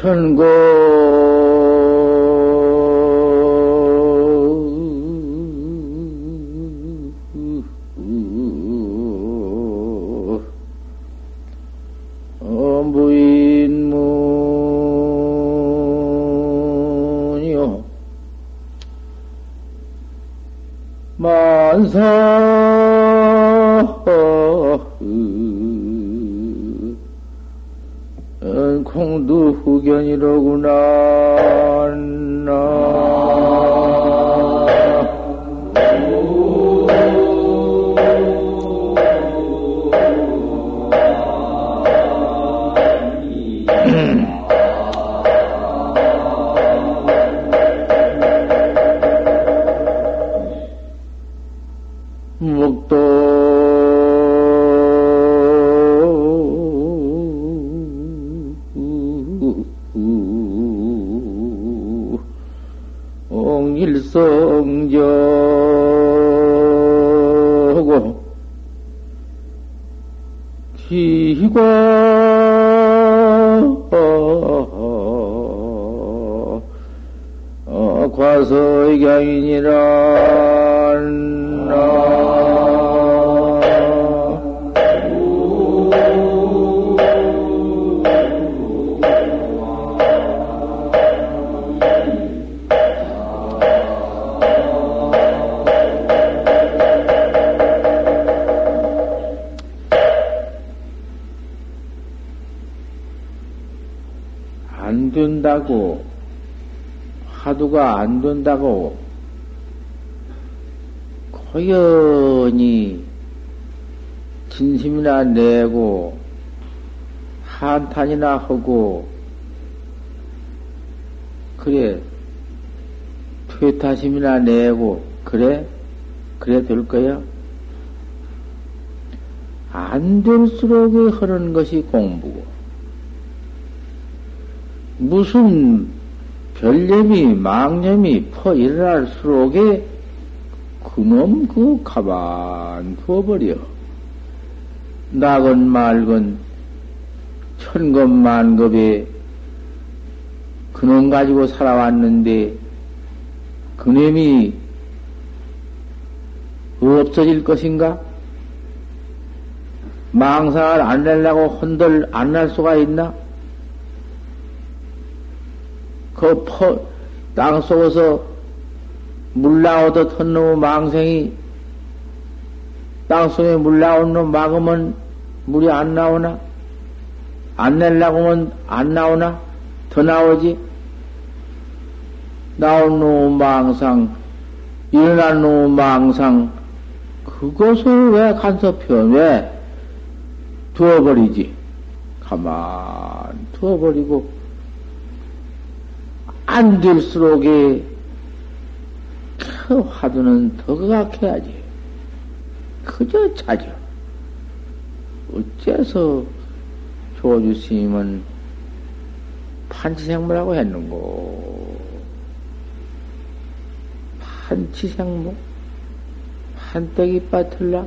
천고 화두가 안 된다고, 고연히 진심이나 내고, 한탄이나 하고, 그래, 퇴타심이나 내고, 그래? 그래 될 거야? 안 될수록 하는 것이 공부고, 무슨 별념이 망념이 퍼 일어날수록에 그놈 그 가만 두어버려. 낙은 말건 천겁 만겁에 그놈 가지고 살아왔는데 그놈이 없어질 것인가? 망상을 안 내려고 혼들 안 날 수가 있나? 그 퍼, 땅 속에서 물 나오듯 한 놈의 망생이 땅 속에 물 나온 놈 막으면 물이 안 나오나? 안 내려고 하면 안 나오나? 더 나오지? 나온 놈의 망상, 일어난 놈의 망상, 그것을 왜 간섭해? 왜 두어버리지? 가만 두어버리고, 안 될수록에 그 화두는 더 극악해야지. 그저 찾아. 어째서 조주 스님은 판치생모라고 했는고? 판치생모? 판때기 빠틀라?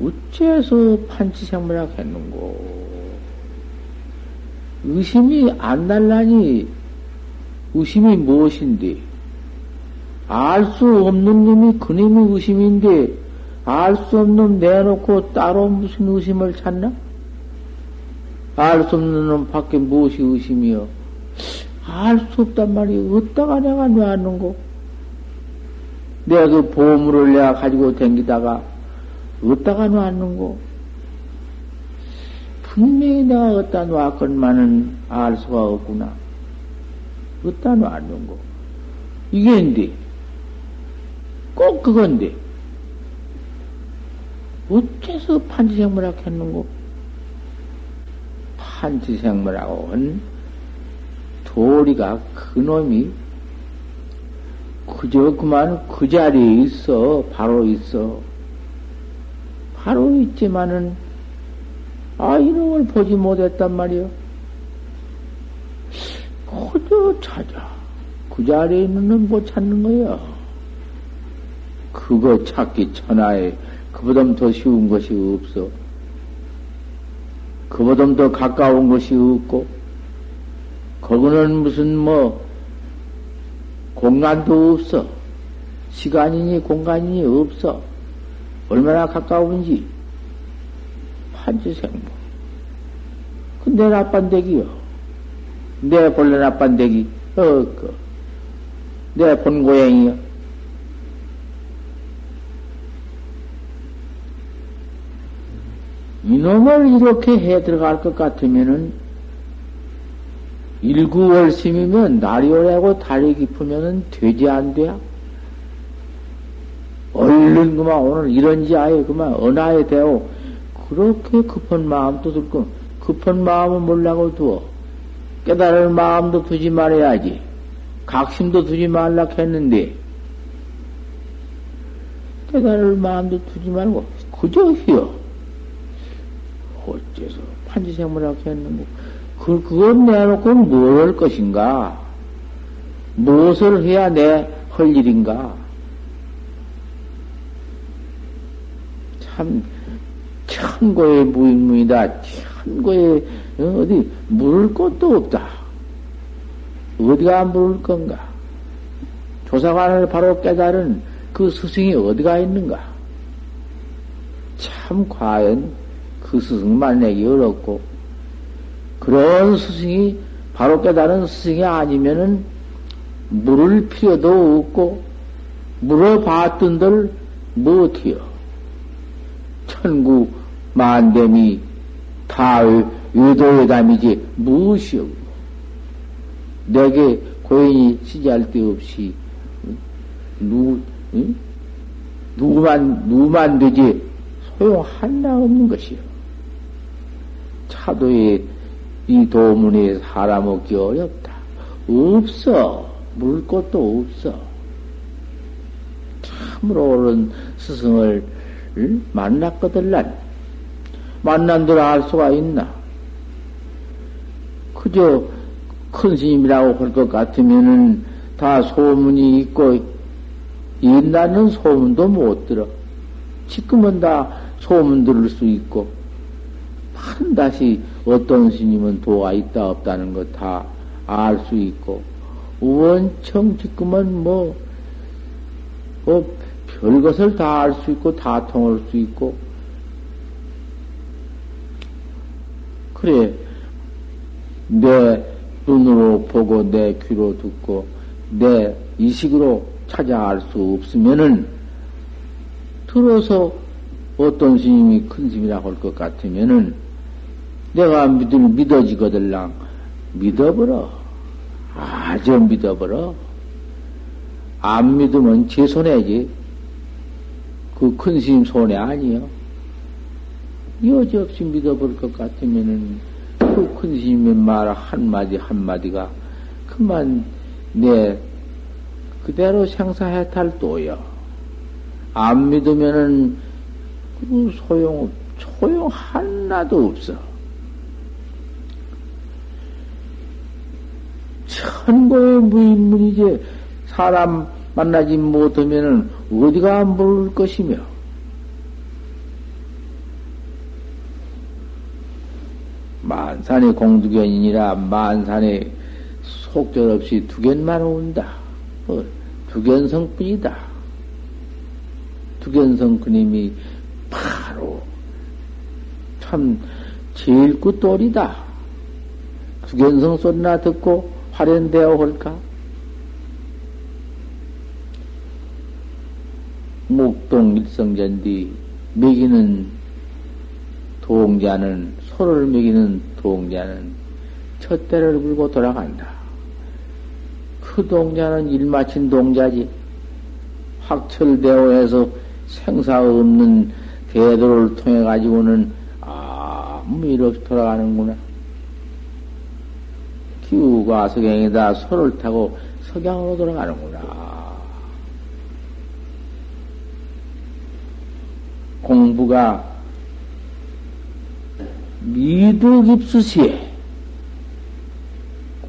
어째서 판치생모라고 했는고? 의심이 안 날라니 의심이 무엇인데? 알 수 없는 놈이 그놈이 의심인데 알 수 없는 놈 내놓고 따로 무슨 의심을 찾나? 알 수 없는 놈 밖에 무엇이 의심이여? 알 수 없단 말이 어디다가 내가 놔는고? 내가 그 보물을 내가 가지고 댕기다가 어디다가 놨는고? 분명히 내가 어디다 놨건만은 알 수가 없구나. 어디다 놨는고. 이게 인데, 꼭 그건데, 어째서 판치생물학 했는고? 판치생물하고는 도리가 그놈이 그저 그만 그 자리에 있어. 바로 있어. 바로 있지만은 아, 이놈을 보지 못했단 말이요. 그저 찾아. 그 자리에 있는 놈못 찾는 거야. 그거 찾기 천하에 그보다 더 쉬운 것이 없어. 그보다 더 가까운 것이 없고, 거기는 무슨 뭐 공간도 없어. 시간이니 공간이니 없어. 얼마나 가까운지. 판지생모. 그내 나빤대기요. 내 본래 나빤대기. 어, 그. 내 본고양이요. 이놈을 이렇게 해 들어갈 것 같으면은 일구월심이면 날이 오래고 달이 깊으면은 되지 안 돼야? 얼른 그만 오늘 이런지 아예 그만 언하에 대고 그렇게 급한 마음도 들고 급한 마음은 몰라고 두어 깨달을 마음도 두지 말아야지 각심도 두지 말라 했는데 깨달을 마음도 두지 말고 그저 히어 어째서 판지생물하고 했는고 그, 그건 내놓고 뭘 할 것인가? 무엇을 해야 내 할 일인가? 참, 천고의 무인무이다. 천고에, 어, 어디, 물을 것도 없다. 어디가 물을 건가? 조사관을 바로 깨달은 그 스승이 어디가 있는가? 참, 과연 그 스승 만나기 어렵고, 그런 스승이 바로 깨달은 스승이 아니면은 물을 필요도 없고 물어봤던들 못해요. 천구 만dem이 다 의도회담이지 무엇이요. 내게 고인이 시지할 데 없이 누 응? 누구만 누구만 되지 소용 하나 없는 것이요. 차도에 이 도문에 사람 얻기 어렵다. 없어. 물 것도 없어. 참으로 옳은 스승을 만났거들란. 만난들 알 수가 있나? 그저 큰 스님이라고 할 것 같으면은 다 소문이 있고, 옛날은 소문도 못 들어. 지금은 다 소문 들을 수 있고, 한 다시 어떤 스님은 도가 있다 없다는 것다알 수 있고 원청 지금은 뭐, 뭐 별것을 다 알 수 있고 다 통할 수 있고 그래 내 눈으로 보고 내 귀로 듣고 내 이식으로 찾아 알 수 없으면은 들어서 어떤 스님이 큰 스님이라고 할 것 같으면은 내가 믿을 믿어지거들랑 믿어버려. 아주 믿어버려. 안 믿으면 제 손해지. 그 큰 스님 손해 아니요. 여지없이 믿어버릴 것 같으면은 그 큰 스님의 말 한마디 한마디가 그만 내 그대로 생사해탈 또요. 안 믿으면은 그 소용, 소용 하나도 없어. 천고의 무인문이지 사람 만나지 못하면은 어디가 모를 것이며 만산의 공두견이니라 만산의 속절 없이 두견만 온다. 어, 두견성뿐이다. 두견성 그님이 바로 참 제일 끝돌이다. 두견성 소리나 듣고 활연되어 올까? 목동 일성전디 먹이는 동자는 소를 먹이는 동자는 첫대를 물고 돌아간다. 그 동자는 일 마친 동자지. 확철대오해서 생사 없는 대도를 통해 가지고는 아무 일 없이 돌아가는구나. 기우가 석양이다 소를 타고 석양으로 돌아가는구나. 공부가 미득 입수시에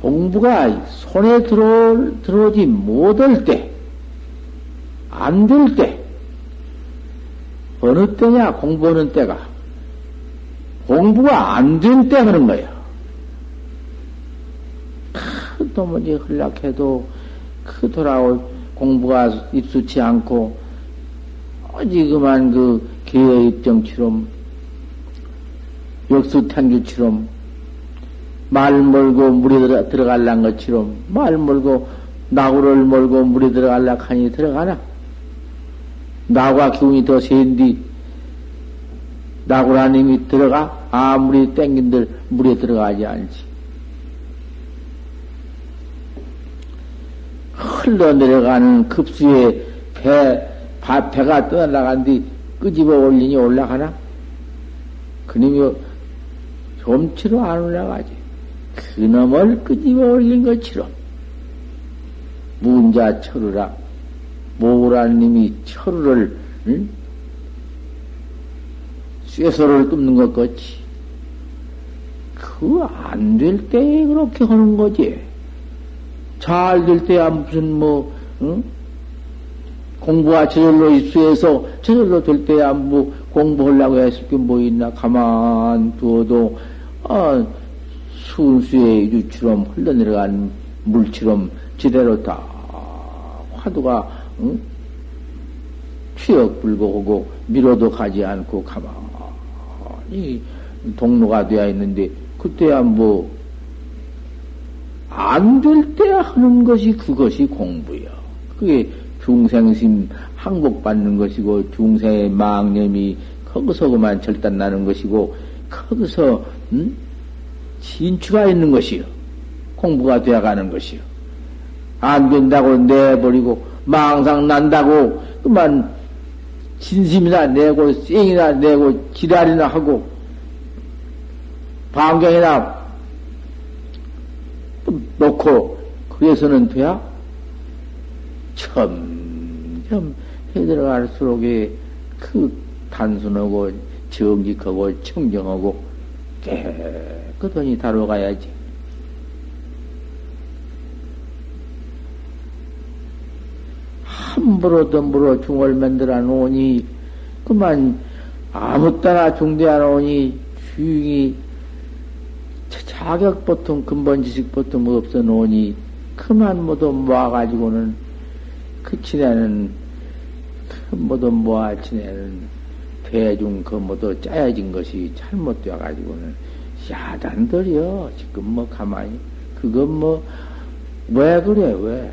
공부가 손에 들어, 들어오지 못할 때, 안 될 때, 어느 때냐, 공부하는 때가. 공부가 안된때 하는 거야. 또뭐지 흘락해도 그 돌아올 공부가 입수치 않고 어지 그만 그 개의 입정처럼 역수탄주처럼 말 몰고 물에 들어, 들어갈란 것처럼 말 몰고 나구를 몰고 물에 들어갈라 하니 들어가나? 나구가 기운이 더 센디 나구라님이 들어가? 아무리 땡긴들 물에 들어가지 않지. 흘러내려가는 급수에 배, 바, 배가 떠나간 뒤 끄집어 올리니 올라가나? 그놈이 좀치로 안 올라가지. 그놈을 끄집어 올린 것처럼 문자 철우라 모라님이 철우를 응? 쇠소를 뚫는 것 같이 그 안 될 때에 그렇게 하는 거지. 잘 될 때야 무슨 뭐 응? 공부가 저절로 입수해서 저절로 될 때야 뭐 공부하려고 했을 게 뭐 있나 가만 두어도 아, 순수의 유처럼 흘러내려간 물처럼 지대로 다 화두가 응? 취역불고하고 미로도 가지 않고 가만히 동로가 되어 있는데 그때야 뭐 안 될 때야 하는 것이 그것이 공부야. 그게 중생심 항복받는 것이고 중생의 망념이 거기서 그만 절단나는 것이고 거기서 음? 진추가 있는 것이요. 공부가 되어가는 것이요. 안 된다고 내버리고 망상 난다고 그만 진심이나 내고 쌩이나 내고 지랄이나 하고 방경이나 놓고 그래서는 돼야 점점 해들어갈수록에 그 단순하고 정직하고 청정하고 깨 끗하니 다뤄가야지. 함부로 덤부로 중을 만들어 놓으니 그만 아무 따나 중대하 놓으니 주인이 자격 보통 근본 지식 보통 없어 놓으니 그만 모두 모아가지고는 그 지내는 그 모두 모아 지내는 대중 그 모두 짜여진 것이 잘못되어 가지고는 야단들이요. 지금 뭐 가만히. 그건 뭐 왜 그래 왜?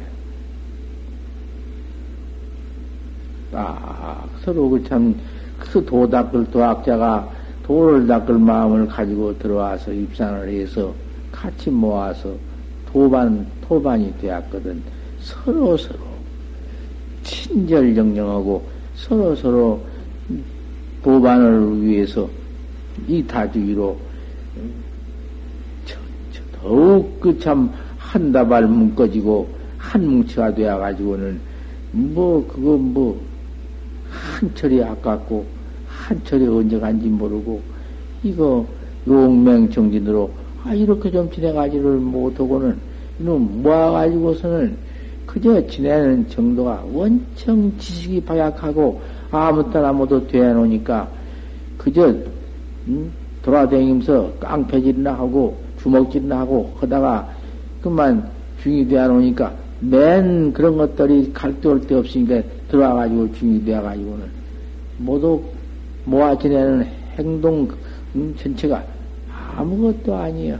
딱 서로 그 참 그 도 닦을 도학자가 도를 닦을 마음을 가지고 들어와서 입산을 해서 같이 모아서 도반 토반이 되었거든. 서로 서로. 친절정정하고 서로 서로 도반을 위해서 이 다주기로 더욱 그 참 한 다발 묶어지고 한 뭉치가 되어 가지고는 뭐 그거 뭐 한철이 아깝고 한철이 언제 간지 모르고 이거 용맹정진으로 아 이렇게 좀 지내가지를 못하고는 이놈 모아가지고서는 그저 지내는 정도가 원청 지식이 바약하고 아무 따나 모두 되어놓으니까 그저 음? 돌아다니면서 깡패질이나 하고 주먹질이나 하고 하다가 그만 중이 되어 놓으니까 맨 그런 것들이 올데 없으니까 들어와가지고 중이 되어가지고는 모두 모아 지내는 행동 음, 전체가 아무것도 아니에요.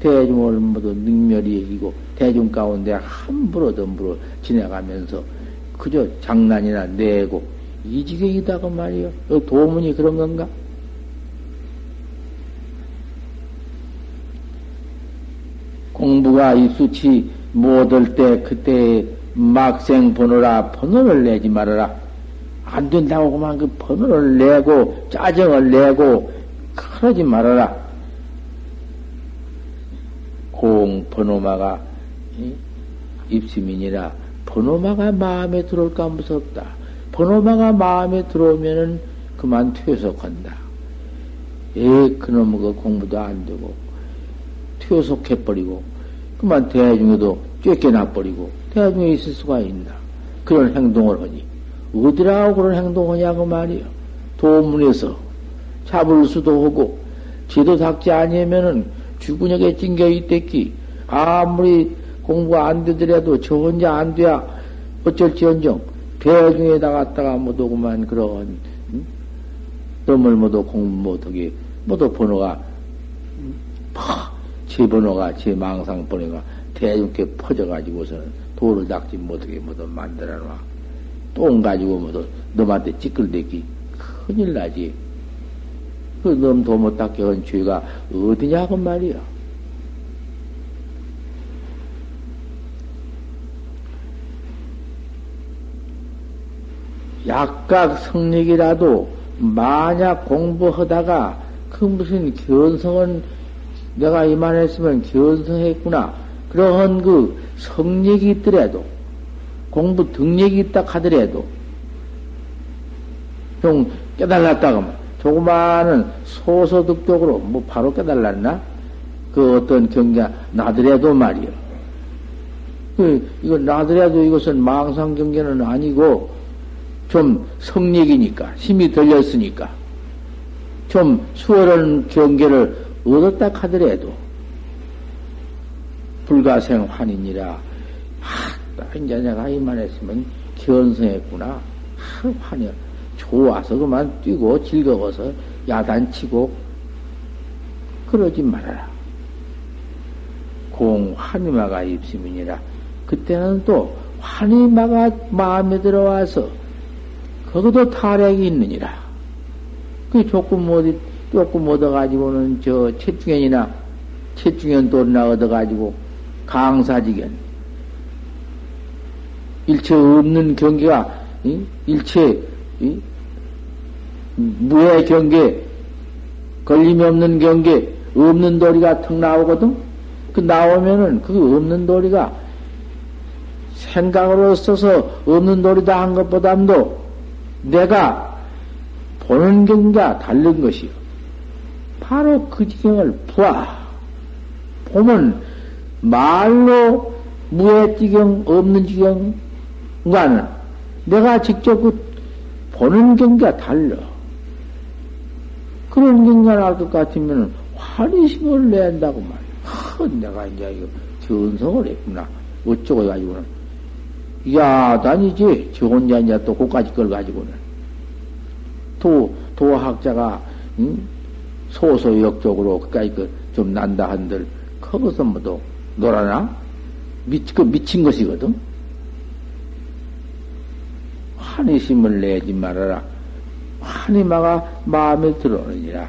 대중을 모두 능멸이 이기고 대중 가운데 함부로 덤부로 지내가면서 그저 장난이나 내고 이 지경이다고 말이요. 도문이 그런 건가? 공부가 입수치 못할 때 그때 막생 번호라 번호를 내지 말아라. 안 된다고 그만 그 번호를 내고 짜증을 내고 그러지 말아라. 공 번호마가 입시민이라 번호마가 마음에 들어올까 무섭다. 번호마가 마음에 들어오면은 그만 퇴속한다. 에 그놈의 그 공부도 안 되고 퇴속해버리고 그만 대중에도 쫓겨나버리고 대중에 있을 수가 있나. 그런 행동을 하니. 어디라고 그런 행동하냐고 말이요. 도문에서 잡을 수도 하고, 지도 닥지 아니면은 죽은역에 찡겨 있댔기. 아무리 공부가 안 되더라도 저 혼자 안 돼야 어쩔지언정 대중에다 갔다가 못오고만 그런 응? 놈을 모두 공부 못하게 모두 번호가 제 번호가 제 망상 번호가 대중께 퍼져가지고서는 도를 닦지 못하게 모두 만들어놔. 똥 가지고 모두 너한테 찌끌대기. 큰일 나지. 그놈 도못 닦게 한 죄가 어디냐고 말이야. 약각 성력이라도 만약 공부하다가 그 무슨 견성은 내가 이만했으면 견성했구나. 그러한 그 성력이 있더라도 공부 등력이 있다 하더라도 좀 깨달았다가 조그마한 소소득적으로 뭐 바로 깨달았나? 그 어떤 경계가 나더라도 말이요. 그, 이거 나더라도 이것은 망상 경계는 아니고 좀 성력이니까, 힘이 들렸으니까, 좀 수월한 경계를 얻었다 하더라도, 불가생 환이니라, 아, 이제 내가 이만 했으면 견성했구나. 아, 환이 좋아서 그만 뛰고 즐거워서 야단치고, 그러지 말아라. 공 환이마가 입심이니라. 그때는 또 환이마가 마음에 들어와서 거기도 타락이 있느니라. 그 조금 어디, 조금 얻어가지고는 저 채중현이나 채중현 돈나 얻어가지고 강사지견. 일체 없는 경계가, 이? 일체, 이? 무해 경계, 걸림이 없는 경계, 없는 도리가 턱 나오거든? 그 나오면은 그 없는 도리가 생각으로 써서 없는 도리다 한 것보다도 내가 보는 경과 다른 것이요. 바로 그 지경을 보아. 보면 말로 무의 지경, 없는 지경과는 내가 직접 그 보는 경과 달라. 그런 경과 나올 것 같으면 환희심을 낸다고 말이야. 허, 내가 이제 이거 전성을 했구나. 어쩌고 해가지고는. 야단이지. 저 혼자 이제 또 그까지 걸 가지고는. 도, 도학자가, 응? 소소역적으로 그까지 그좀 난다 한들, 거기서 뭐도 놀아나? 미, 그 미친 것이거든? 환희심을 내지 말아라. 환희마가 마음에 들어오느니라.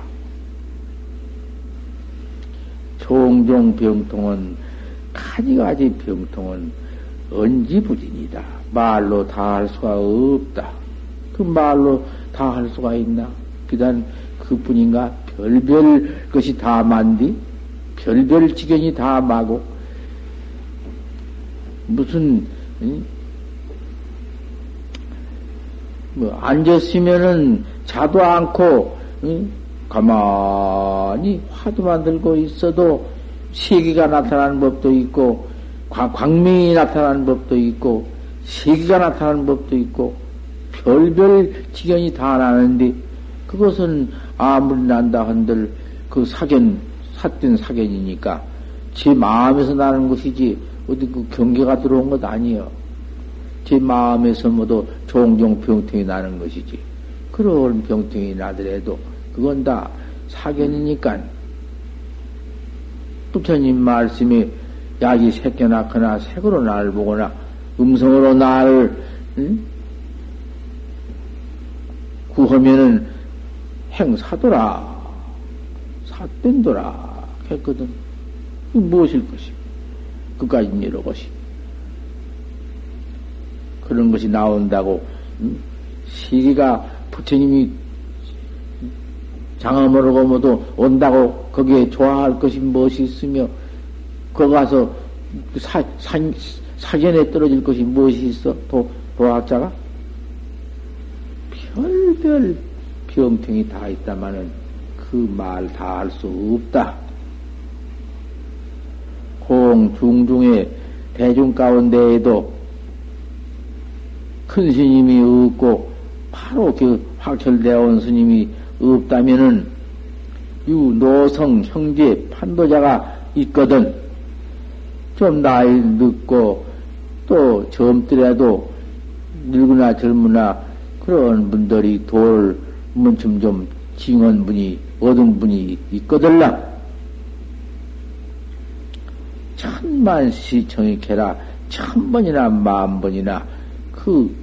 종종 병통은, 가지가지 병통은 언지부진이다. 말로 다 할 수가 없다. 그 말로 다 할 수가 있나? 비단 그 뿐인가? 별별 것이 다 만디? 별별 지경이 다 마고? 무슨, 응? 뭐, 앉았으면은 자도 않고, 응? 가만히 화두만 들고 있어도 세계가 나타나는 법도 있고, 광 명이 나타나는 법도 있고, 세계가 나타나는 법도 있고, 별별 지경이 다 나는데, 그것은 아무리 난다 한들 그 사견, 삿된 사견이니까, 제 마음에서 나는 것이지, 어디 그 경계가 들어온 것 아니요. 제 마음에서 모두 종종 병통이 나는 것이지. 그런 병통이 나더라도, 그건 다 사견이니까, 부처님 말씀이 약이 새겨 낳거나 색으로 나를 보거나 음성으로 나를 응? 구하면은 행사도라 사된도라 했거든. 무엇일 것이? 그까지 여러 것이 그런 것이 나온다고 응? 시기가 부처님이 장엄으로 모두 온다고 거기에 좋아할 것이 무엇이 있으며 거기 가서 사, 산, 사견에 떨어질 것이 무엇이 있어? 도, 도학자가? 별별 병통이 다 있다마는 그 말 다 할 수 없다. 공, 중중의 대중 가운데에도 큰 스님이 없고, 바로 그 확철되어 온 스님이 없다면은, 유, 노성, 형제, 판도자가 있거든. 좀 나이 늦고 또 젊더라도 늙으나 젊으나 그런 분들이 돌 문쯤 좀 징한 분이 얻은 분이 있거들라. 천만 시청이 캐라 천 번이나 만 번이나 그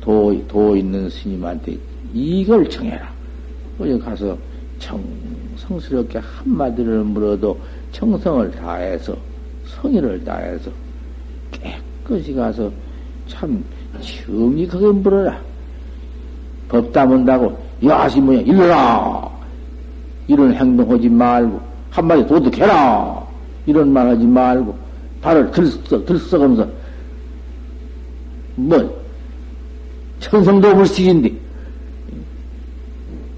도, 도 있는 스님한테 이걸 청해라. 거기 가서 정성스럽게 한마디를 물어도 정성을 다해서 성의를 다해서 깨끗이 가서 참 정직하게 물어라. 법 따문다고 야시 뭐야 일러라 이런 행동하지 말고 한마디 도둑해라 이런 말 하지 말고 발을 들썩 들썩하면서 뭐 천성도 불식인데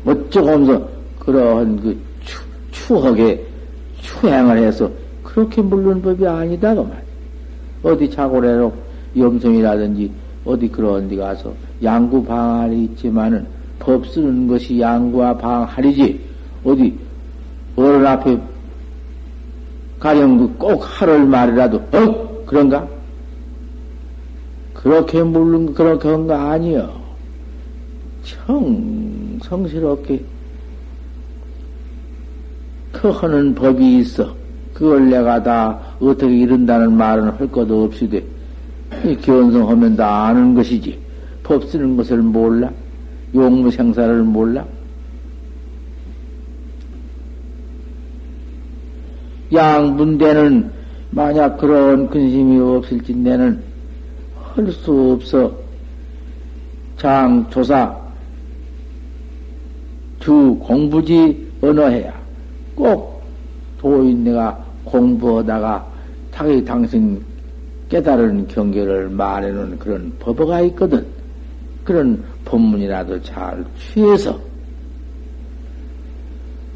어쩌고 하면서 그러한 그 추, 추하게 추행을 해서 그렇게 물는 법이 아니다 그 말. 어디 자고래로 염성이라든지 어디 그런 데 가서 양구 방할이 있지만은 법 쓰는 것이 양구와 방할이지 어디 어른 앞에 가령 그꼭 하를 말이라도 어 그런가? 그렇게 물는 그렇게 한 거 아니여. 청 성스럽게 그 하는 법이 있어. 그걸 내가 다 어떻게 이른다는 말은 할 것도 없이 돼. 견성하면 다 아는 것이지. 법 쓰는 것을 몰라. 용무 생사를 몰라. 양분대는 만약 그런 근심이 없을진대는 할 수 없어. 장조사 주 공부지 언어해야 꼭 도인내가 공부하다가 자기 당신 깨달은 경계를 말해놓은 그런 법어가 있거든. 그런 법문이라도 잘 취해서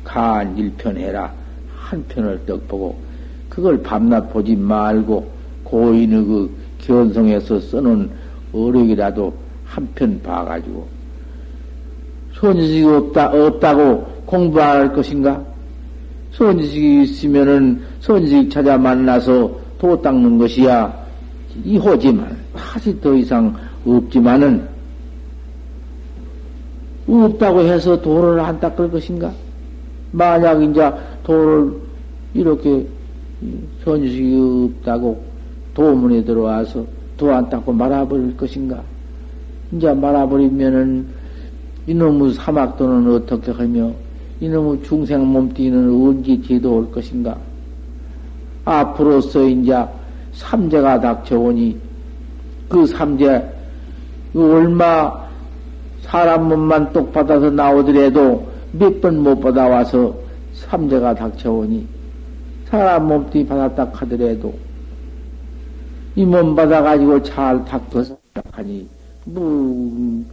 간 일편 해라 한 편을 떡 보고 그걸 밤낮 보지 말고 고인의 그 견성에서 써놓은 어록이라도 한 편 봐가지고 손지식이 없다 없다고 공부 안할 것인가? 손지식이 있으면은 손지식 찾아 만나서 도 닦는 것이야 이호지만 사실 더 이상 없지만은 없다고 해서 도를 안 닦을 것인가? 만약 이제 도를 이렇게 현식이 없다고 도문에 들어와서 도 안 닦고 말아버릴 것인가? 이제 말아버리면은 이놈의 사막도는 어떻게 하며 이놈의 중생 몸띠는 언제 뒤도 올 것인가? 앞으로서 이제 삼재가 닥쳐오니 그 삼재 그 얼마 사람 몸만 똑 받아서 나오더라도 몇 번 못 받아와서 삼재가 닥쳐오니 사람 몸뚱이 받았다 하더라도 이 몸 받아가지고 잘 닦아서 하니 뭐도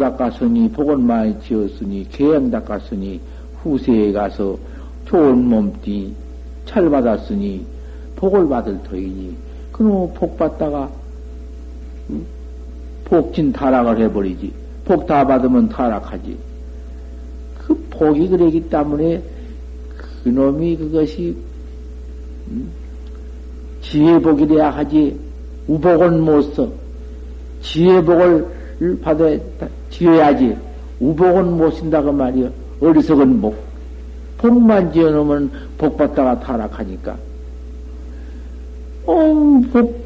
닦았으니 복은 많이 지었으니 계양 닦았으니 후세에 가서 좋은 몸띠 잘 받았으니 복을 받을 터이니 그놈 복 받다가 복진 타락을 해버리지. 복 다 받으면 타락하지. 그 복이 그러기 때문에 그놈이 그것이 음, 지혜복이래야 하지 우복은 못 써. 지혜복을 받아야 지어야지. 우복은 못 쓴다고 말이여. 어리석은 복. 복만 지어놓으면 복 받다가 타락하니까. 어, 복,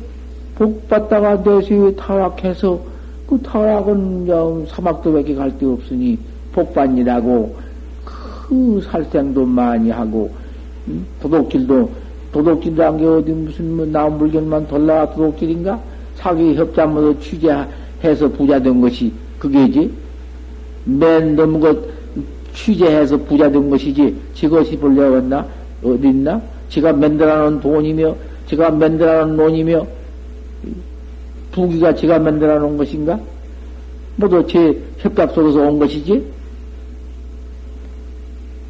복 받다가 내시 타락해서 그 타락은 사막도밖에 갈 데 없으니 복반이라고 그 살생도 많이 하고 음? 도둑질도 도둑질이란 게 어디 무슨 뭐 나온 물건만 돌라와 도둑질인가? 사기 협잡모도 취재해서 부자 된 것이 그게지. 맨 너무 그 취재해서 부자 된 것이지. 지것이 불려왔나? 어디 있나? 지가 만들어 놓은 돈이며, 지가 만들어 놓은 논이며, 부기가 제가 만들어 놓은 것인가? 모두 제 협박 속에서 온 것이지?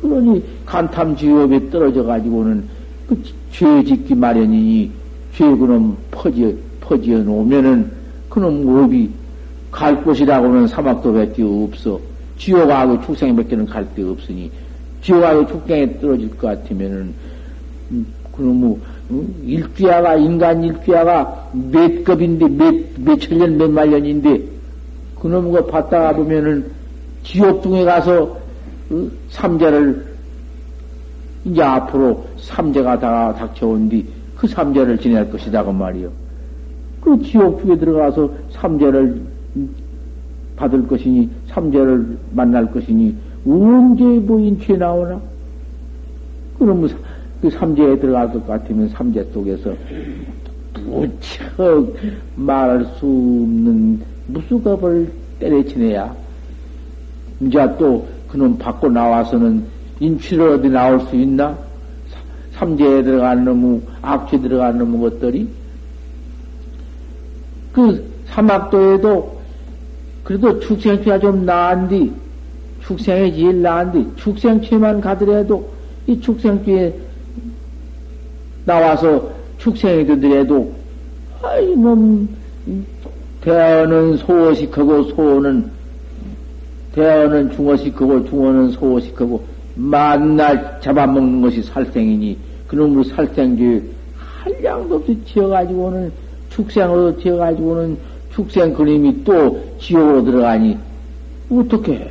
그러니 간탐지업에 떨어져 가지고는 그 죄 짓기 마련이니 죄 그놈 퍼지어, 퍼지어 놓으면은 그놈 업이 갈 곳이라고는 사막도 밖에 없어. 지옥하고 축생에 밖에는 갈 데 없으니 지옥하고 축생에 떨어질 것 같으면은 음, 그놈의 일주야가, 인간 일주야가 몇 급인데, 몇, 몇 천 년, 몇 만 년인데, 그놈 거 봤다가 보면은 지옥중에 가서 어? 삼재를 이제 앞으로 삼재가 다 닥쳐온 뒤 그 삼재를 지낼 것이다 그 말이요. 그 지옥중에 들어가서 삼재를 받을 것이니 삼재를 만날 것이니 언제 뭐 인취에 나오나? 그럼 그 삼재에 들어갈 것 같으면 삼재 속에서 무척 말할 수 없는 무수겁을 때려치네야. 이제 또 그놈 받고 나와서는 인취를 어디 나올 수 있나? 삼재에 들어간 놈의 악취 들어간 놈의 것들이 그 사막도에도 그래도 축생취가 좀 나은디 축생이 제일 나은디 축생취만 가더라도 이 축생취에 나와서 축생이 되더라도 아이 놈 대어는 소어식하고 소어는 대어는 중어식하고 중어는 소어식하고 만날 잡아먹는 것이 살생이니 그놈으로 살생죄 한량도 없이 지어가지고는 축생으로 지어가지고는 축생 그림이 또 지옥으로 들어가니 어떻게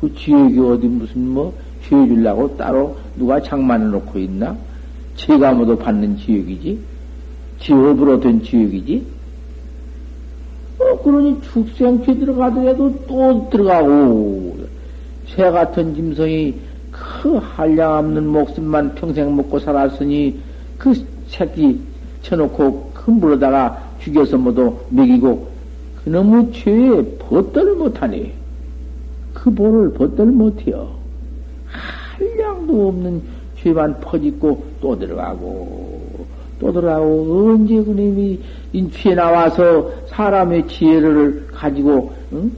그 지옥이 어디 무슨 뭐 죄 주려고 따로 누가 장만해 놓고 있나? 모두 받는 지옥이지? 지옥으로 된 지옥이지? 어, 그러니 축생죄 들어가더라도 또 들어가고. 새 같은 짐승이 그 한량 없는 목숨만 평생 먹고 살았으니 그 새끼 쳐놓고 큰 물에다가 죽여서 모두 먹이고 그놈의 죄에 벗들 못하니 그 볼을 벗들 못해요. 한량도 없는 죄만 퍼짓고 또 들어가고 또 들어가고 언제 그놈이 인취에 나와서 사람의 지혜를 가지고 응?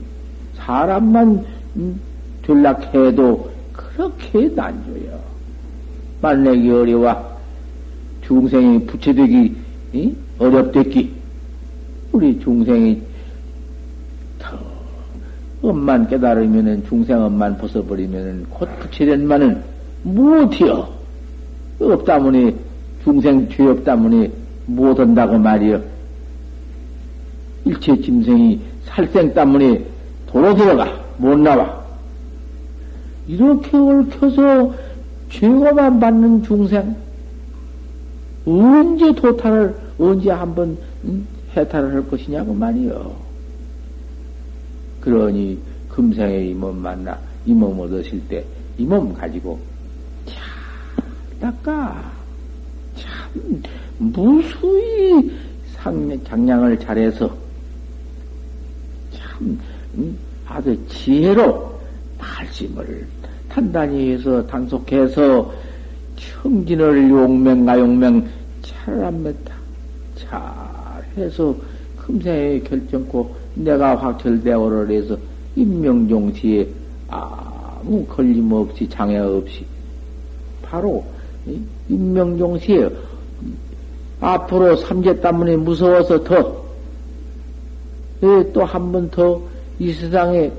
사람만 응? 전락해도 그렇게 난줘요. 만나기 어려워. 중생이 부채되기 응? 어렵댔기. 우리 중생이 더 엄만 깨달으면은 중생 엄만 벗어버리면은 곧 부채된만은 못해요. 없다문에 중생 죄 없다문에 못한다고 말이요. 일체 짐승이 살생 때문에 도로 들어가 못 나와. 이렇게 얽혀서 죄고만 받는 중생 언제 도탈을 언제 한번 해탈을 할 것이냐고 말이요. 그러니 금생에 이 몸 만나 이 몸 얻으실 때 이 몸 가지고 잘 닦아 참 무수히 상, 장량을 잘해서 참 아주 지혜로 말씀을 단단히 해서 단속해서 청진을 용맹가 용맹 잘합니다. 잘해서 금생에 결정코 내가 확철대오를 해서 임명종시에 아무 걸림없이 장애 없이 바로 임명종시에 앞으로 삼재 때문에 무서워서 더 또 한 번 더 이 세상에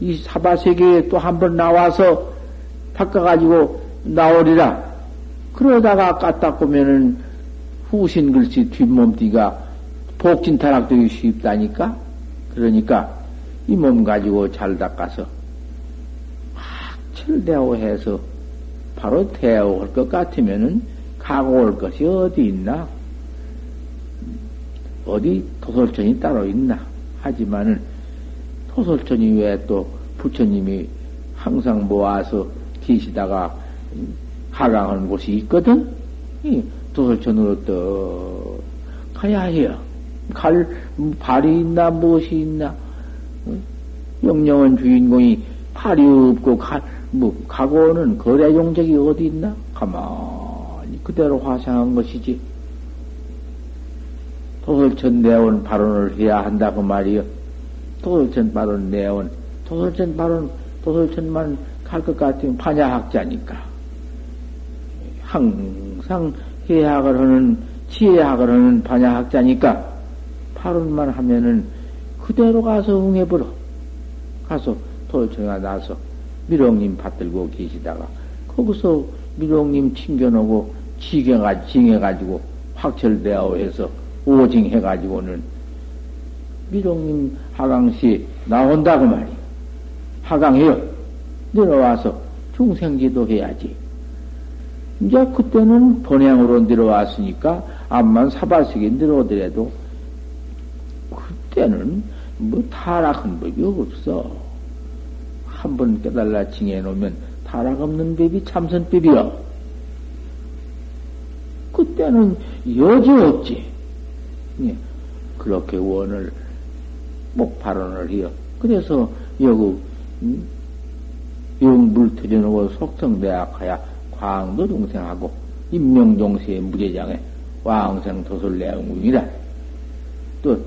이 사바세계에 또 한 번 나와서 바꿔가지고 나오리라. 그러다가 깠다 보면은 후신 글씨 뒷몸띠가 복진 타락되기 쉽다니까? 그러니까 이 몸 가지고 잘 닦아서 확철대오 해서 바로 대오할 것 같으면은 가고 올 것이 어디 있나? 어디 도솔천이 따로 있나? 하지만은 토솔천이 왜 또 부처님이 항상 모아서 계시다가 하강하는 곳이 있거든? 이 도솔천으로 또 가야 해요. 갈 발이 있나 무엇이 있나? 영영은 주인공이 팔이 없고 가, 뭐, 가고는 거래 용적이 어디 있나? 가만히 그대로 화상한 것이지. 도솔천 내온 발언을 해야 한다고 말이요. 도솔천 발언 내온, 도솔천 발언, 도솔천만 갈 것 같으면 파냐학자니까. 항상 해학을 하는, 지혜학을 하는 파냐학자니까, 발언만 하면은 그대로 가서 응해버려. 가서 도솔천에 나서 미롱님 받들고 계시다가, 거기서 미롱님 챙겨놓고, 지경가, 징해가지고, 확철대하오 해서 오징해가지고는 미롱님 하강시 나온다고 말이야. 하강해요. 내려와서 중생지도 해야지. 이제 그때는 번향으로 내려왔으니까 암만 사발식에 내려오더라도 그때는 뭐 타락한 법이 없어. 한 번 깨달라 징해 놓으면 타락 없는 법이 참선법이여. 그때는 여지 없지. 예. 그렇게 원을 목 발언을 해요. 그래서 여기 음, 영불 터져놓고 속성대학하야 광도 동생하고 임명종세의 무제장에 왕생 도솔내영궁이라 또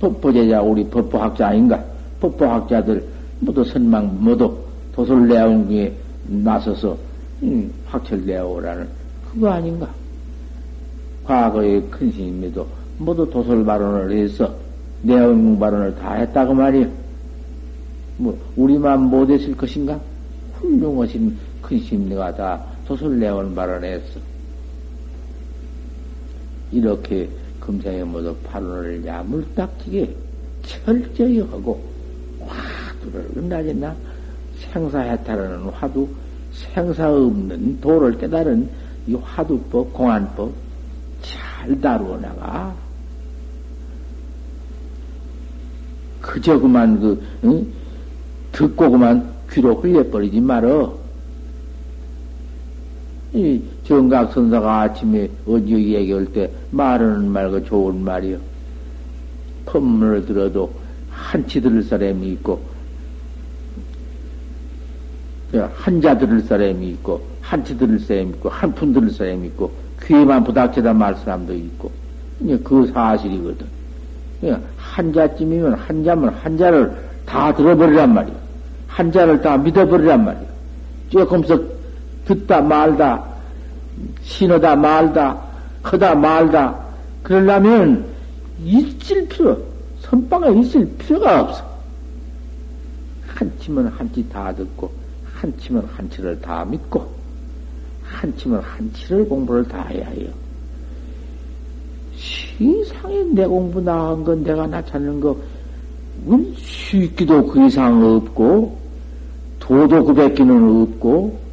법보제자 우리 법보학자 아닌가 법보학자들 모두 선망 모두 도솔내영궁에 나서서 음, 확철내오라는 그거 아닌가 과거의 큰 스님에도 모두 도솔 발언을 해서 내용 발언을 다 했다고 말이요. 뭐 우리만 못했을 것인가? 훌륭하신 큰 스님네가 다 도솔 내용 발언했어. 이렇게 금생에 모두 발언을 야물딱지게 철저히 하고 화두를 끝나겠나? 생사해탈하는 화두, 생사 없는 도를 깨달은 이 화두법, 공안법 잘 다루어 나가. 그저 그만 그 응? 듣고 그만 귀로 흘려버리지 말어. 이 정각 선사가 아침에 어디 얘기할 때 말하는 말과 좋은 말이요. 법문을 들어도 한치 들을 사람이 있고 한자 들을 사람이 있고 한치 들을 사람이 있고 한 푼 들을 사람이 있고 귀에만 부닥쳐다 말 사람도 있고 그 사실이거든. 한자쯤이면 한자면 한자를 다 들어버리란 말이야. 한자를 다 믿어버리란 말이야. 조금씩 듣다 말다, 신어다 말다, 커다 말다, 그러려면 있을 필요, 선방에 있을 필요가 없어. 한치면 한치 다 듣고, 한치면 한치를 다 믿고, 한치면 한치를 공부를 다 해야 해요. 세상에 내 공부 나간 건 내가 나 찾는 거, 음, 쉽기도 그 이상 없고, 도도 그 백기는 없고,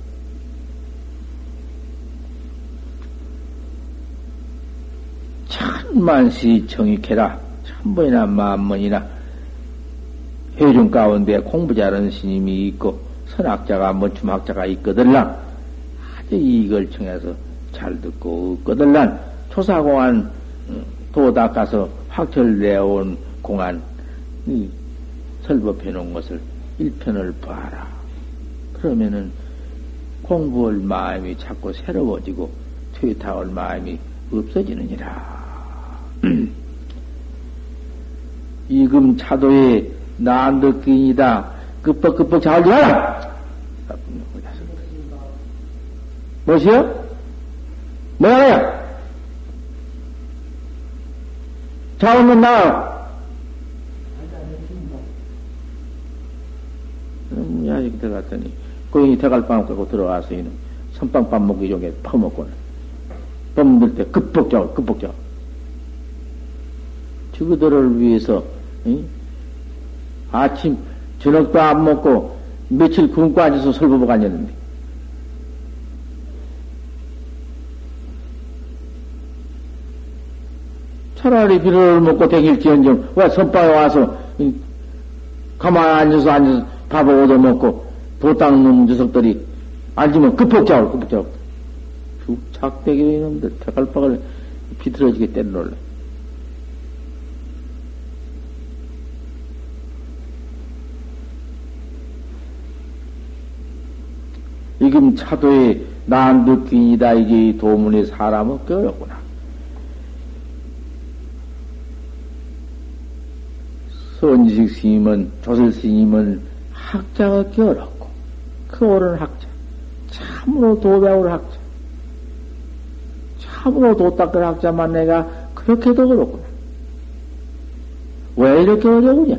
천만시 정익해라. 천번이나 만번이나 회중 가운데 공부 잘하는 스님이 있고, 선학자가, 멋춤학자가 있거들랑, 아주 이걸 청해서 잘 듣고, 없거들란, 초사공안, 도 닦아서 확철 내온 공안, 설법해 놓은 것을 일편을 봐라. 그러면은 공부할 마음이 자꾸 새로워지고 퇴타할 마음이 없어지느니라. 이금 차도의 난득기이다. 급벅급벅 잘 하라! 뭐시여? 뭐야? 자오면 나와. 음, 야, 이렇게 들어갔더니, 고인이 대갈빵 갖고 들어와서 이는 선빵밥 먹기 전에 퍼먹고는. 뻔들 때 급복자고, 급복자고. 저그들을 위해서, 응? 아침, 저녁도 안 먹고, 며칠 굶고 앉아서 설보고 앉았는데. 차라리 비료를 먹고 댕길지언정 왜 선방에 와서 가만히 앉아서 앉아서 밥을 얻어 먹고 도닦는 녀석들이 앉으면 급폭자고 급폭자고 죽작대기 이놈들 대갈박을 비틀어지게 때려놓을 래. 이금 차도에 난득기이다 이게 도문의 사람은 껴렸구나. 선지식 스님은, 조설 스님은 학자가 끼어났고, 그 옳은 학자, 참으로 도배울 학자, 참으로 도 닦을 학자만 내가 그렇게도 그렇구나. 왜 이렇게 어려우냐?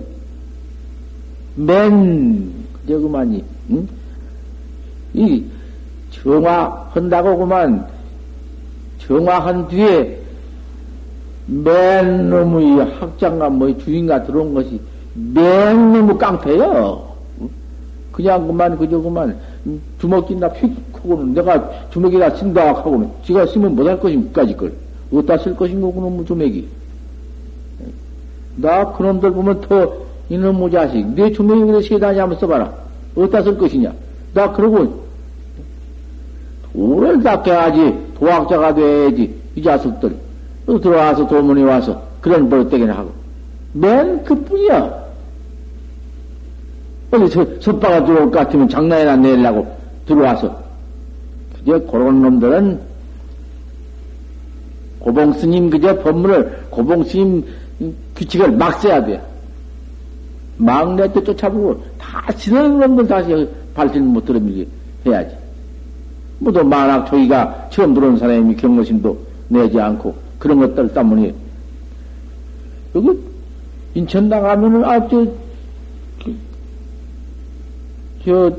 맨, 그저 그만이, 응? 이, 정화한다고 그만 정화한 뒤에 맨 놈의 학장과 뭐 주인가 들어온 것이 맨 놈의 깡패요. 그냥 그만 그저 그만 주먹진다 휙 하고는 내가 주먹이다 쓴다 하고는 지가 쓰면 못할 것인까지 걸? 어디다 쓸 것인가 그놈의 주먹이. 나 그놈들 보면 더 이놈의 자식 내 주먹이 왜 세다니 한번 써봐라. 어디다 쓸 것이냐? 나 그러고 돈을 닦아야지 도학자가 돼야지 이 자식들 들어와서 도문에 와서 그런 버릇되기나 하고 맨 그뿐이야 어디 서, 섭바가 들어올 것 같으면 장난이나 내려고 들어와서 그저 그런 놈들은 고봉 스님 그저 법문을 고봉 스님 규칙을 막 써야 돼. 막내 때 쫓아보고 다 지는 놈들 다시 발진 못 들어밀게 해야지. 뭐또 만학 초기가 처음 들어온 사람이 경로심도 내지 않고 그런 것들 때문에 여기 인천 나가면은 아저 저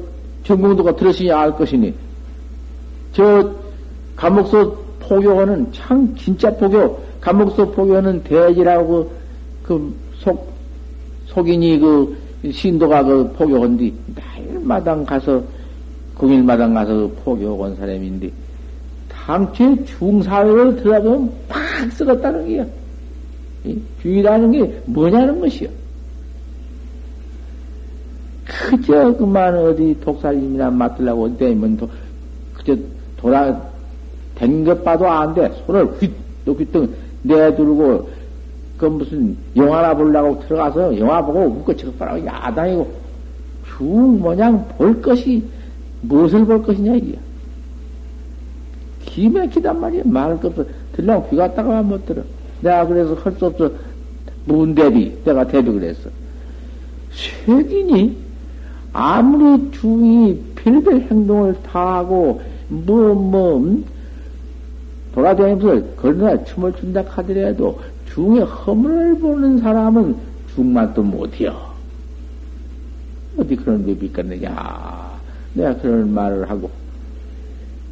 전공도가 들으시니 알 것이니. 저 감옥소 포교는 참 진짜 포교. 감옥소 포교는 대지라고 그속 속인이 그 신도가 그 포교한디. 날마당 가서 공일마당 가서 그 포교한 사람인데 당최 중사회를 들어가면 팍 썩었다는 게야. 주의라는 게 뭐냐는 것이요. 그저 그만 어디 독살님이나 맡으려고 되면 도, 그저 돌아 댕것 봐도 안 돼. 손을 휙, 휘뚱 내두르고 그 무슨 영화나 보려고 들어가서 영화 보고 웃고 저거라고 야당이고 쭉 모양 볼 것이 무엇을 볼 것이냐 이게. 기맥히단 말이야. 말을 것 없어. 들려고 귀 갔다가 못 들어. 내가 그래서 할 수 없어. 문대비. 내가 대비 그랬어. 쇠기니 아무리 중이 별별 행동을 다 하고, 뭐, 뭐, 음? 돌아다니면서 걸나 춤을 춘다 하더라도 중에 허물을 보는 사람은 중만 또 못해요. 어디 그런 게 믿겠느냐. 내가 그런 말을 하고.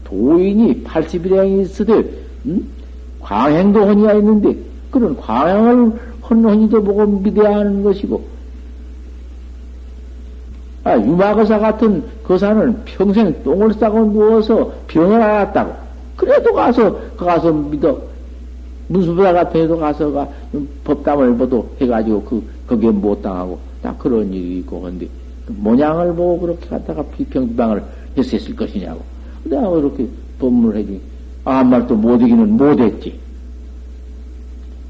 도인이 80일량이 있으되, 음? 광행도 헌이가 있는데, 그런 광행을 헌 헌이도 보고 믿어야 하는 것이고, 아, 유마거사 같은 거사는 평생 똥을 싸고 누워서 병을 앓았다고. 그래도 가서, 가서 믿어. 무수부자 같은 애도 가서 가 법담을 보도 해가지고 그, 거기에 못 당하고, 다 그런 일이 있고, 근데, 그 모양을 보고 그렇게 갖다가 비평비방을 했었을 것이냐고. 내가 이렇게 법문을 해주니, 아무 말도 못 이기는 못했지.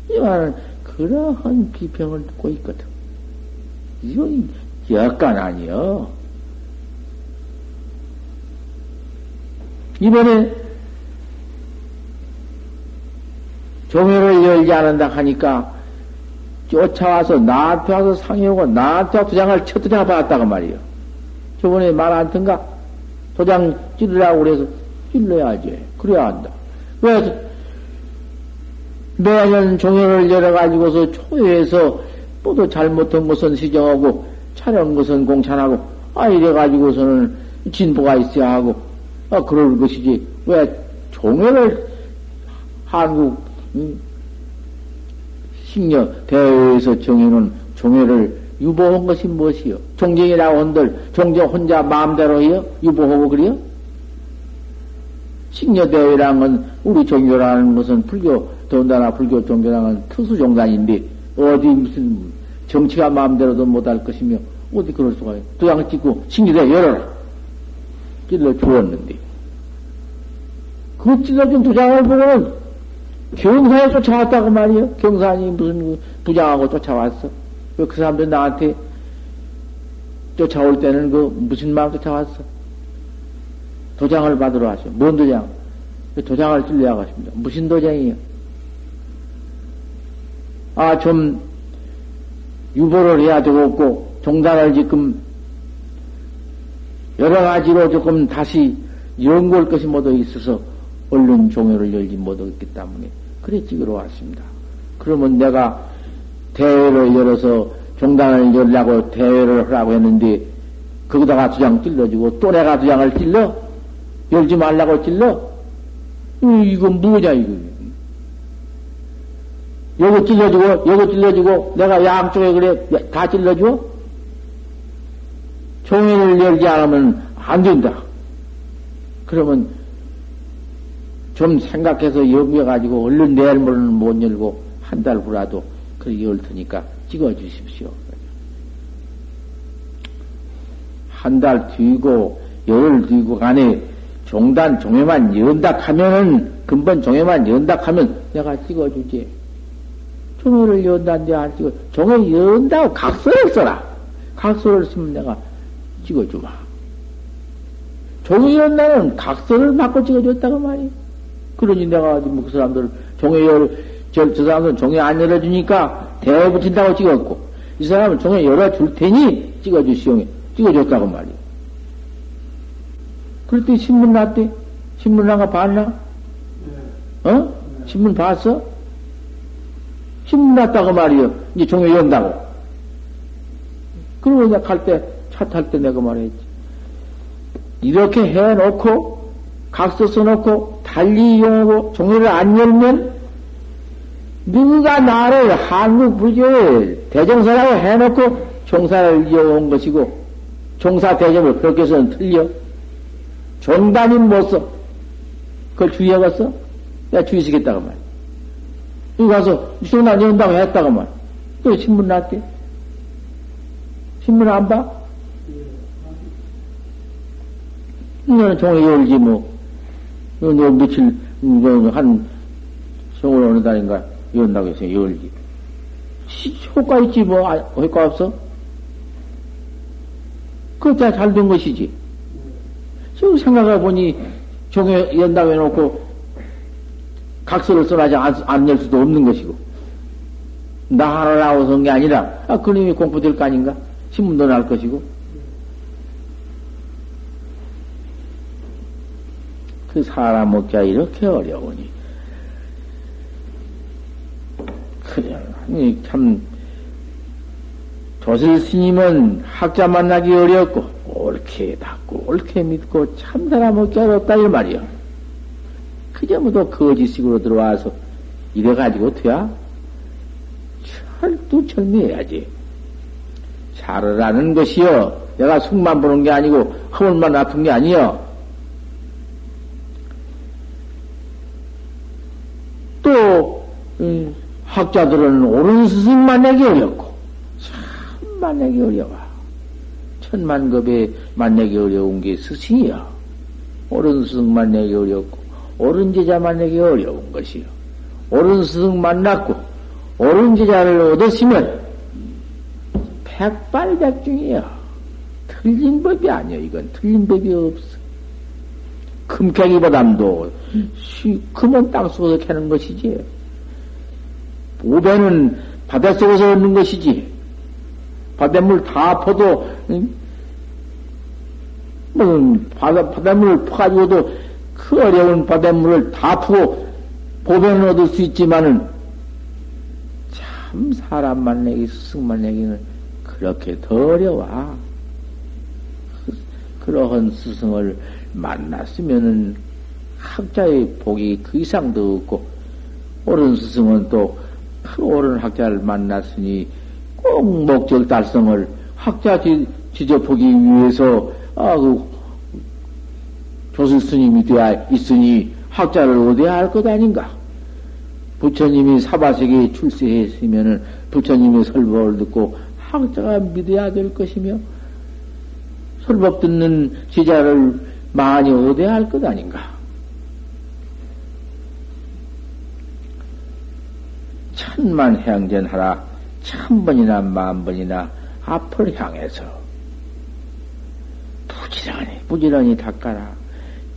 이말은 그러한 비평을 듣고 있거든. 이건 역간 아니요. 이번에 종회를 열지 않는다 하니까 쫓아와서 나한테 와서 상해오고 나한테 와서 도장을 첫 도장을 받았다고 말이요. 저번에 말 안 든가? 도장 찔르라고 그래서 찔러야지. 그래야 한다. 왜 매년 종회를 열어가지고서 초회에서 모두 잘못한 것은 시정하고 차려온 것은 공찬하고, 아, 이래가지고서는 진보가 있어야 하고, 아, 그럴 것이지. 왜 종회를 한국, 음, 식녀 대회에서 정해놓은 종회를 유보한 것이 무엇이요? 종정이라고 한들, 종정 혼자 마음대로 해요? 유보하고 그래요? 식녀대회라는 건, 우리 종교라는 것은 불교, 더군다나 불교 종교라는 특수 종단인데, 어디 무슨 정치가 마음대로도 못할 것이며, 어디 그럴 수가 있어. 도장 찍고, 신기대 열어라. 찔러 주었는데. 그 찔러준 도장을 보고는 경사에 쫓아왔다고 말이요. 경사니 무슨 그 부장하고 쫓아왔어. 그 사람들 나한테 쫓아올 때는 그 무슨 마음 쫓아왔어? 도장을 받으러 왔어요. 뭔 도장? 그 도장을 찔려야 하십니다. 무슨 도장이요? 아, 좀 유보를 해야 되겠고, 종단을 지금 여러 가지로 조금 다시 연구할 것이 모두 있어서 얼른 종회를 열지 못했기 때문에 그래 찍으러 왔습니다. 그러면 내가 대회를 열어서 종단을 열라고 대회를 하라고 했는데 거기다가 두 장 찔러주고 또 내가 두 장을 찔러 열지 말라고 찔러? 이건 뭐냐, 이거. 요거 찔러주고, 요거 찔러주고, 내가 양쪽에 그래, 다 찔러줘? 종이를 열지 않으면 안 된다. 그러면 좀 생각해서 염려가지고 얼른 내일 모레는 못 열고 한 달 후라도 그렇게 열 테니까 찍어 주십시오. 한 달 뒤고 열흘 뒤고 간에 종단 종회만 연다 하면은 근본 종회만 연다 하면 내가 찍어주지. 종회를 연다는데 안 찍어. 종회 연다고 각서를 써라. 각서를 쓰면 내가 찍어주마. 종회 연다는 각서를 바꿔 찍어줬다고 말이야. 그러니 내가 지금 그 사람들 종회 열, 저, 저 사람들은 종회 안 열어주니까 대회 붙인다고 찍었고, 이 사람은 종회 열어줄 테니 찍어주시오. 찍어줬다고 말이야. 때 신문 났대? 신문 나가 봤나? 어? 신문 봤어? 신문 났다고 말이요. 이제 종회 연다고. 그리고 이제 갈 때, 차 탈 때 내가 말했지. 이렇게 해놓고, 각서 써놓고, 달리 이용하고, 종회를 안 열면, 누가 나를 한국 부지에 대종사라고 해놓고, 종사를 이어온 것이고, 종사 대접을 그렇게 해서는 틀려. 종단인 못 써. 그걸 주의하겠어? 내가 주의시켰다고 말. 이거 가서 종단 연다고 했다고 말. 또 신문 났대. 신문 안 봐? 이거는 종이 열지 뭐. 너 며칠, 이거 한, 성월 어느 달인가 연다고 해서 열지. 효과 있지 뭐, 아, 효과 없어? 그거 다잘 된 것이지. 지금 생각해 보니 종에 연다고 해놓고 각서를 써라지 안낼 수도 없는 것이고. 나 하라고 쓴게 아니라, 아, 그놈이 공부될 거 아닌가? 신문도 날 것이고. 그 사람 먹자 이렇게 어려우니. 그래, 참, 조실 스님은 학자 만나기 어렵고, 옳게 닦고, 옳게 믿고, 참 사람 먹기 어렵다, 이 말이야. 그저 뭐도 거짓식으로 들어와서 이래가지고 돼야? 철두철미해야지. 잘하라는 것이요. 내가 숙만 보는 게 아니고, 허물만 아픈 게 아니요. 또, 음, 학자들은 옳은 스승 만나기 어렵고, 만나기 어려워. 천만급에 만나기 어려운 게 스승이야. 옳은 스승 만나기 어렵고, 옳은 제자 만나기 어려운 것이요. 옳은 스승 만났고, 옳은 제자를 얻었으면, 백발백중이야. 틀린 법이 아니야, 이건. 틀린 법이 없어. 금캐기보담도, 금은 땅속에서 캐는 것이지. 오배는 바닷속에서 얻는 것이지. 바닷물 다 퍼도, 뭐, 바다, 바닷물을 퍼가지고도 그 어려운 바닷물을 다 푸고 보배는 얻을 수 있지만은 참 사람 만나기, 스승 만나기는 그렇게 더 어려워. 그러한 스승을 만났으면은 학자의 복이 그 이상도 없고, 옳은 스승은 또 그 옳은 학자를 만났으니 꼭 목적 달성을 학자 지접하기 위해서 아, 그 조실 스님이 되어 있으니 학자를 얻어야 할 것 아닌가? 부처님이 사바세계에 출세했으면은 부처님의 설법을 듣고 학자가 믿어야 될 것이며 설법 듣는 제자를 많이 얻어야 할것 아닌가? 천만 행전하라. 천 번이나 만 번이나 앞을 향해서 부지런히 부지런히 닦아라.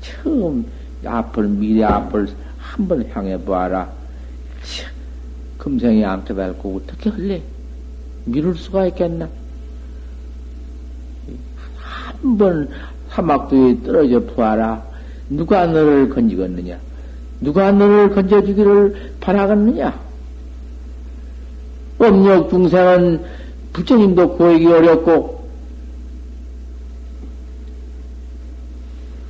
처음 앞을 미래 앞을 한 번 향해 보아라. 금생이 안 깨달고 어떻게 할래? 미룰 수가 있겠나? 한 번 사막도에 떨어져 보아라. 누가 너를 건지겠느냐? 누가 너를 건져주기를 바라겠느냐? 업력 중생은 부처님도 구하기 어렵고,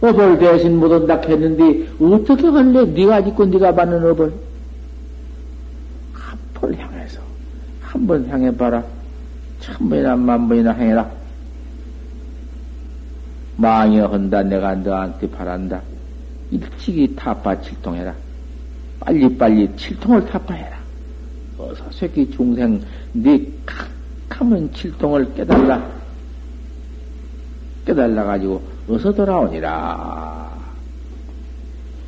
업을 대신 못 온다 했는데 어떻게 할래? 네가 짓고 네가 받는 업을 한번 향해서 한 번 향해봐라. 천 번이나 만 번이나 행해라. 망여한다 내가 너한테 바란다. 일찍이 타파 칠통해라. 빨리빨리 칠통을 타파해라. 어서 새끼 중생 네 캄캄한 칠통을 깨달라. 깨달라 가지고 어서 돌아오니라.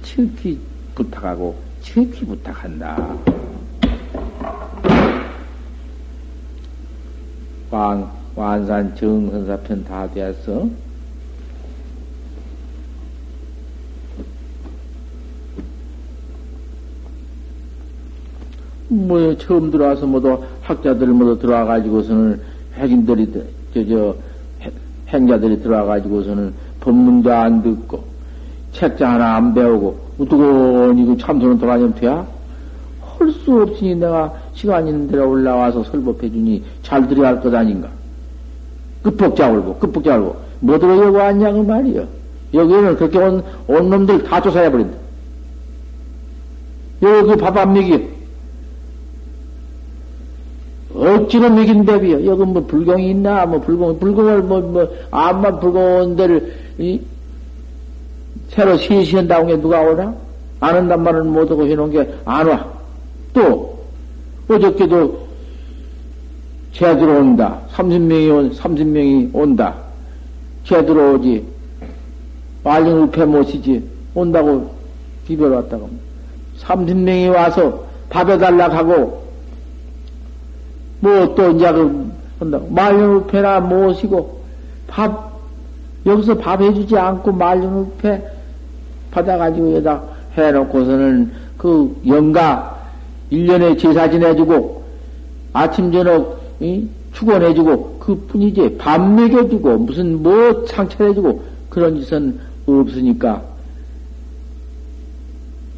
칠키 부탁하고 칠키 부탁한다. 왕, 완산 정선사편 다 되었어. 뭐 처음 들어와서 모두 학자들 모두 들어와 가지고서는 핵인들이 저저 행자들이 들어와 가지고서는 법문도 안 듣고 책장 하나 안 배우고 우두고니 그 참선은 돌아다니면 돼야? 할 수 없으니 내가 시간 있는 데로 올라와서 설법해 주니 잘 들어야 할 것 아닌가? 끝복자 울고 끝복자 울고 뭐 들어 여기 왔냐 그 말이여 여기는 그렇게 온, 온 놈들 다 조사해 버린다 여기 밥 안 먹이 억지로 먹인 대비요. 여기 뭐 불경이 있나? 뭐 불경, 불경을 뭐, 뭐, 암만 불경온 데를, 이, 새로 시시한다고 게 누가 오나? 안 한단 말은 못하고 해놓은 게 안 와. 또, 어저께도 쟤 들어온다. 30명이 온, 30명이 온다. 쟤 들어오지. 말령우패 못이지. 온다고 기별 왔다고. 30명이 와서 밥해달라 하고, 뭐또 이제 그, 한다고. 말령우패나 모시고, 밥, 여기서 밥 해주지 않고 말령우패 받아가지고 여기다 해놓고서는 그 영가 1년에 제사 지내주고 아침 저녁 축원해주고 그 뿐이지 밥 먹여주고 무슨 뭐 상차해주고 그런 짓은 없으니까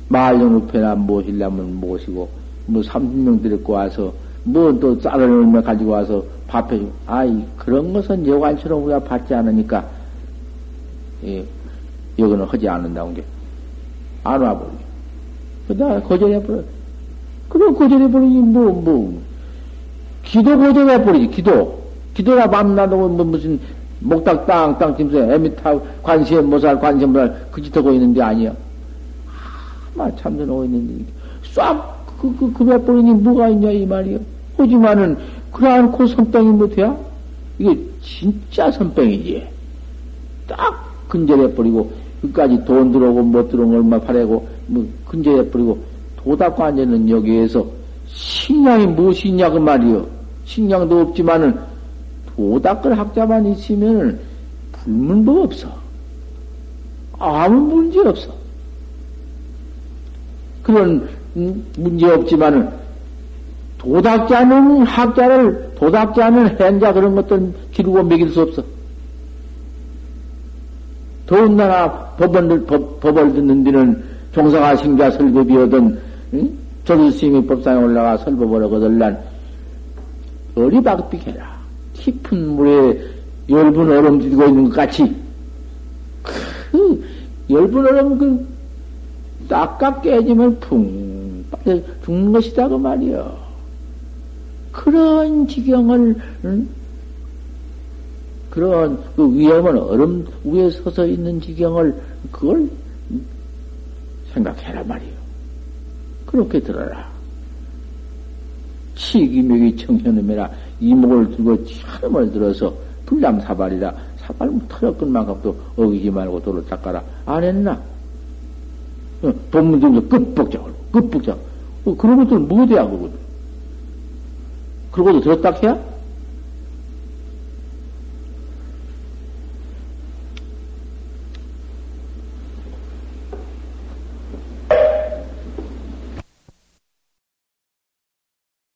말년우패나 모시려면 모시고 뭐 30명 데리고 와서 뭐또 쌀을 얼마 가지고 와서 밥해주고 아이 그런 것은 여관처럼 우리가 받지 않으니까 예, 여기는 하지 않는다는 게 안 와버리게 그다 거절해 버려 그럼 거절해 버리지, 뭐, 뭐. 기도 거절해 버리지, 기도. 기도가 밤나도 뭐, 무슨, 목닥 땅땅 짐새 에미타 관시에 모살 관시에 모살 그 짓 하고 있는 게 아니야. 아, 참선하고 있는데 싹 그, 그, 그래버리니 뭐가 있냐 이 말이야. 하지만은 그러한 그 선병이 못해야 이게 진짜 선병이지. 딱 근절해버리고 끝까지 돈 들어오고 못 들어오고 얼마 팔아고 뭐 근절해버리고 도닥고 앉아있는 여기에서 신량이 무엇이냐 그 말이요. 신량도 없지만은 도닥을 학자만 있으면은 불문도 없어. 아무 문제 없어. 그런 문제 없지만은 도닥자는 학자를 도닥자는 행자 그런 것들 기르고 먹일 수 없어. 더군다나 법을, 법, 법을 듣는 데는 종사가 신자 설법이거든 응? 조주스님이 법상에 올라가 설법을 하거들란 어리박빅해라. 깊은 물에 열분 얼음 들고 있는 것 같이 그 열분 얼음 그 닦아 깨지면 풍 빠져 죽는 것이다 그 말이여. 그런 지경을 응? 그런 그 위험은 얼음 위에 서서 있는 지경을 그걸 생각해라 말이요. 그렇게 들어라. 치기묘기 청현음이라 이목을 들고 차름을 들어서 불량사발이라 사발 터졌건 만큼도 어기지 말고 도를 닦아라. 안 했나? 어, 본문들도 끝복작을, 끝복작. 어, 그런 것들은 무대야, 그거든. 그러고도 들었다 해야?